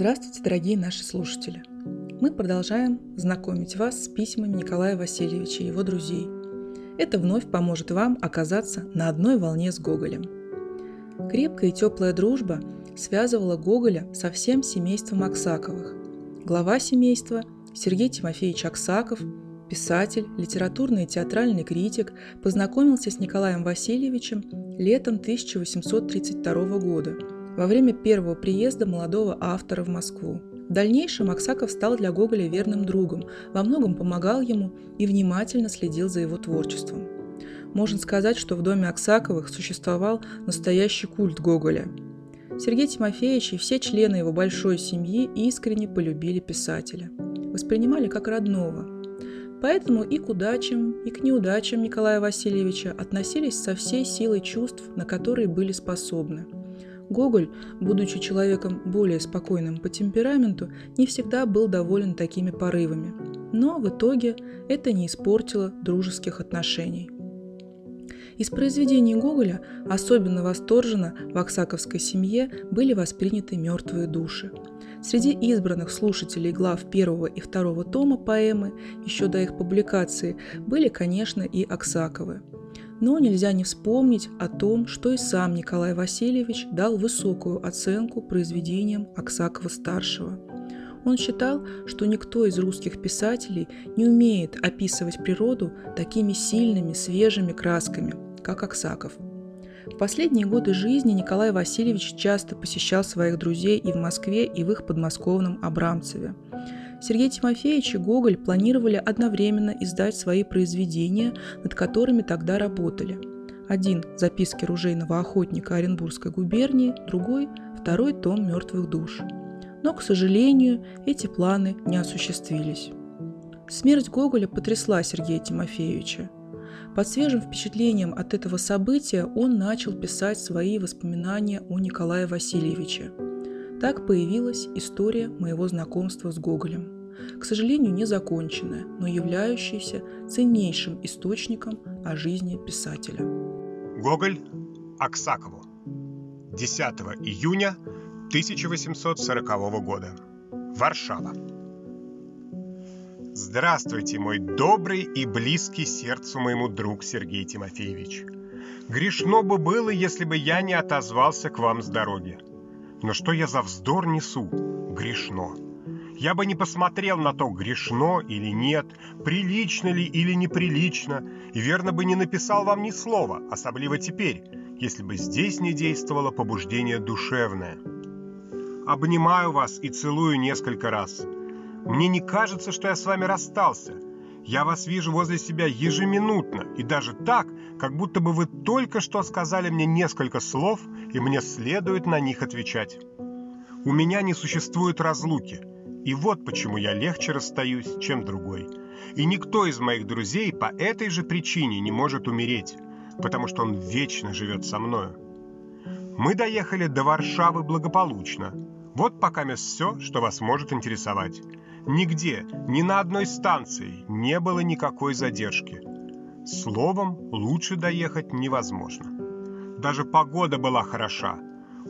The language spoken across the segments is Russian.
Здравствуйте, дорогие наши слушатели! Мы продолжаем знакомить вас с письмами Николая Васильевича и его друзей. Это вновь поможет вам оказаться на одной волне с Гоголем. Крепкая и теплая дружба связывала Гоголя со всем семейством Аксаковых. Глава семейства Сергей Тимофеевич Аксаков, писатель, литературный и театральный критик, познакомился с Николаем Васильевичем летом 1832 года – во время первого приезда молодого автора в Москву. В дальнейшем Аксаков стал для Гоголя верным другом, во многом помогал ему и внимательно следил за его творчеством. Можно сказать, что в доме Аксаковых существовал настоящий культ Гоголя. Сергей Тимофеевич и все члены его большой семьи искренне полюбили писателя. Воспринимали как родного. Поэтому и к удачам, и к неудачам Николая Васильевича относились со всей силой чувств, на которые были способны – Гоголь, будучи человеком более спокойным по темпераменту, не всегда был доволен такими порывами. Но в итоге это не испортило дружеских отношений. Из произведений Гоголя особенно восторженно в Аксаковской семье были восприняты «Мертвые души». Среди избранных слушателей глав первого и второго тома поэмы, еще до их публикации, были, конечно, и Аксаковы – но нельзя не вспомнить о том, что и сам Николай Васильевич дал высокую оценку произведениям Аксакова-старшего. Он считал, что никто из русских писателей не умеет описывать природу такими сильными, свежими красками, как Аксаков. В последние годы жизни Николай Васильевич часто посещал своих друзей и в Москве, и в их подмосковном Абрамцеве – Сергей Тимофеевич и Гоголь планировали одновременно издать свои произведения, над которыми тогда работали. Один – записки ружейного охотника Оренбургской губернии, другой – второй том «Мертвых душ». Но, к сожалению, эти планы не осуществились. Смерть Гоголя потрясла Сергея Тимофеевича. Под свежим впечатлением от этого события он начал писать свои воспоминания о Николае Васильевиче – так появилась история моего знакомства с Гоголем. К сожалению, не законченная, но являющаяся ценнейшим источником о жизни писателя. Гоголь Аксакову. 10 июня 1840 года. Варшава. Здравствуйте, мой добрый и близкий сердцу моему друг Сергей Тимофеевич. Грешно бы было, если бы я не отозвался к вам с дороги. Но что я за вздор несу? Грешно. Я бы не посмотрел на то, грешно или нет, прилично ли или неприлично, и верно бы не написал вам ни слова, особливо теперь, если бы здесь не действовало побуждение душевное. Обнимаю вас и целую несколько раз. Мне не кажется, что я с вами расстался. Я вас вижу возле себя ежеминутно, и даже так, как будто бы вы только что сказали мне несколько слов, и мне следует на них отвечать. У меня не существует разлуки, и вот почему я легче расстаюсь, чем другой. И никто из моих друзей по этой же причине не может умереть, потому что он вечно живет со мною. Мы доехали до Варшавы благополучно. Вот пока все, что вас может интересовать. Нигде, ни на одной станции не было никакой задержки. Словом, лучше доехать невозможно. Даже погода была хороша.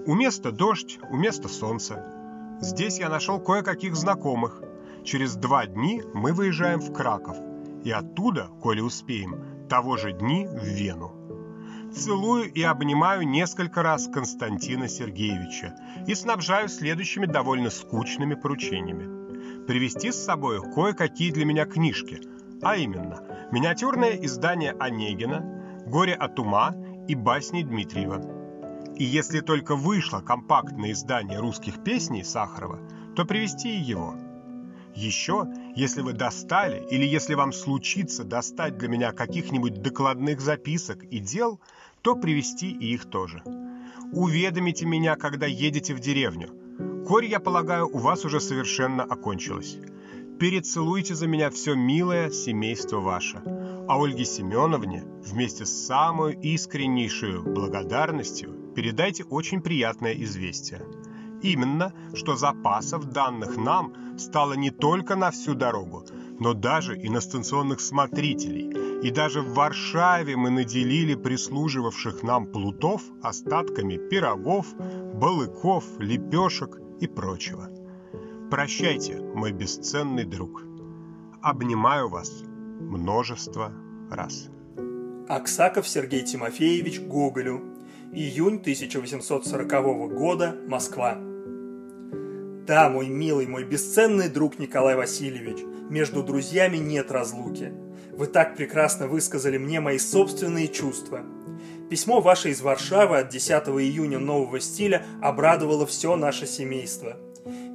У места дождь, у места солнце. Здесь я нашел кое-каких знакомых. Через два дни мы выезжаем в Краков. И оттуда, коли успеем, того же дни в Вену. Целую и обнимаю несколько раз Константина Сергеевича и снабжаю следующими довольно скучными поручениями. Привезти с собой кое-какие для меня книжки, а именно – Миниатюрное издание Онегина, «Горе от ума» и «Басни Дмитриева». И если только вышло компактное издание русских песней Сахарова, то привести и его. Еще, если вы достали или если вам случится достать для меня каких-нибудь докладных записок и дел, то привести и их тоже. Уведомите меня, когда едете в деревню. Корь, я полагаю, у вас уже совершенно окончилась. Перецелуйте за меня все милое семейство ваше. А Ольге Семеновне вместе с самой искреннейшей благодарностью передайте очень приятное известие. Именно, что запасов данных нам стало не только на всю дорогу, но даже и на станционных смотрителей. И даже в Варшаве мы наделили прислуживавших нам плутов остатками пирогов, балыков, лепешек и прочего. Прощайте, мой бесценный друг. Обнимаю вас множество раз. Аксаков Сергей Тимофеевич Гоголю. Июнь 1840 года. Москва. Да, мой милый, мой бесценный друг Николай Васильевич, между друзьями нет разлуки. Вы так прекрасно высказали мне мои собственные чувства. Письмо ваше из Варшавы от 10 июня нового стиля обрадовало все наше семейство.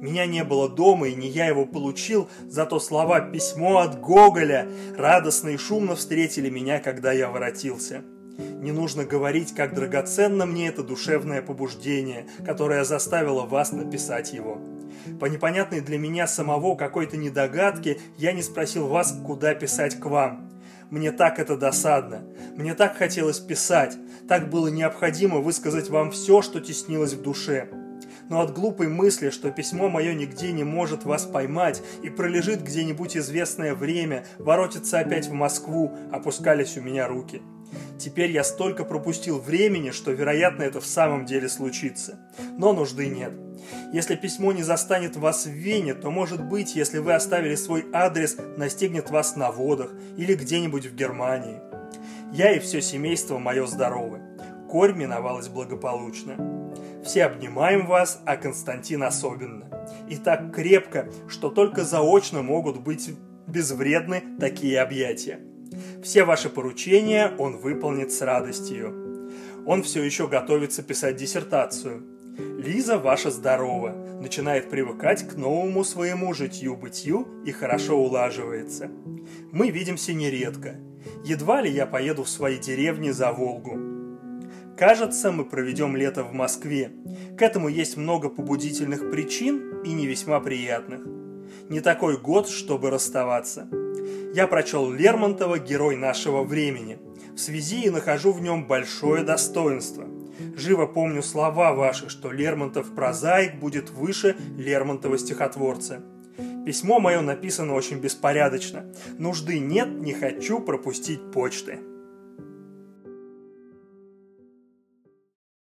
Меня не было дома, и не я его получил, зато слова «письмо от Гоголя» радостно и шумно встретили меня, когда я воротился. Не нужно говорить, как драгоценно мне это душевное побуждение, которое заставило вас написать его. По непонятной для меня самого какой-то недогадке я не спросил вас, куда писать к вам. Мне так это досадно. Мне так хотелось писать. Так было необходимо высказать вам все, что теснилось в душе. Но от глупой мысли, что письмо мое нигде не может вас поймать и пролежит где-нибудь известное время, воротится опять в Москву, опускались у меня руки. Теперь я столько пропустил времени, что, вероятно, это в самом деле случится. Но нужды нет. Если письмо не застанет вас в Вене, то, может быть, если вы оставили свой адрес, настигнет вас на водах или где-нибудь в Германии. Я и все семейство мое здоровы. Корь миновалась благополучно. Все обнимаем вас, а Константин особенно. И так крепко, что только заочно могут быть безвредны такие объятия. Все ваши поручения он выполнит с радостью. Он все еще готовится писать диссертацию. Лиза ваша здорова, начинает привыкать к новому своему житью-бытию и хорошо улаживается. Мы видимся нередко. Едва ли я поеду в свои деревни за Волгу. Кажется, мы проведем лето в Москве. К этому есть много побудительных причин и не весьма приятных. Не такой год, чтобы расставаться. Я прочел Лермонтова «Герой нашего времени». В связи и нахожу в нем большое достоинство. Живо помню слова ваши, что Лермонтов прозаик будет выше Лермонтова стихотворца. Письмо мое написано очень беспорядочно. Нужды нет, не хочу пропустить почты.